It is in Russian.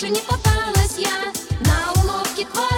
больше не попалась я на уловки твои.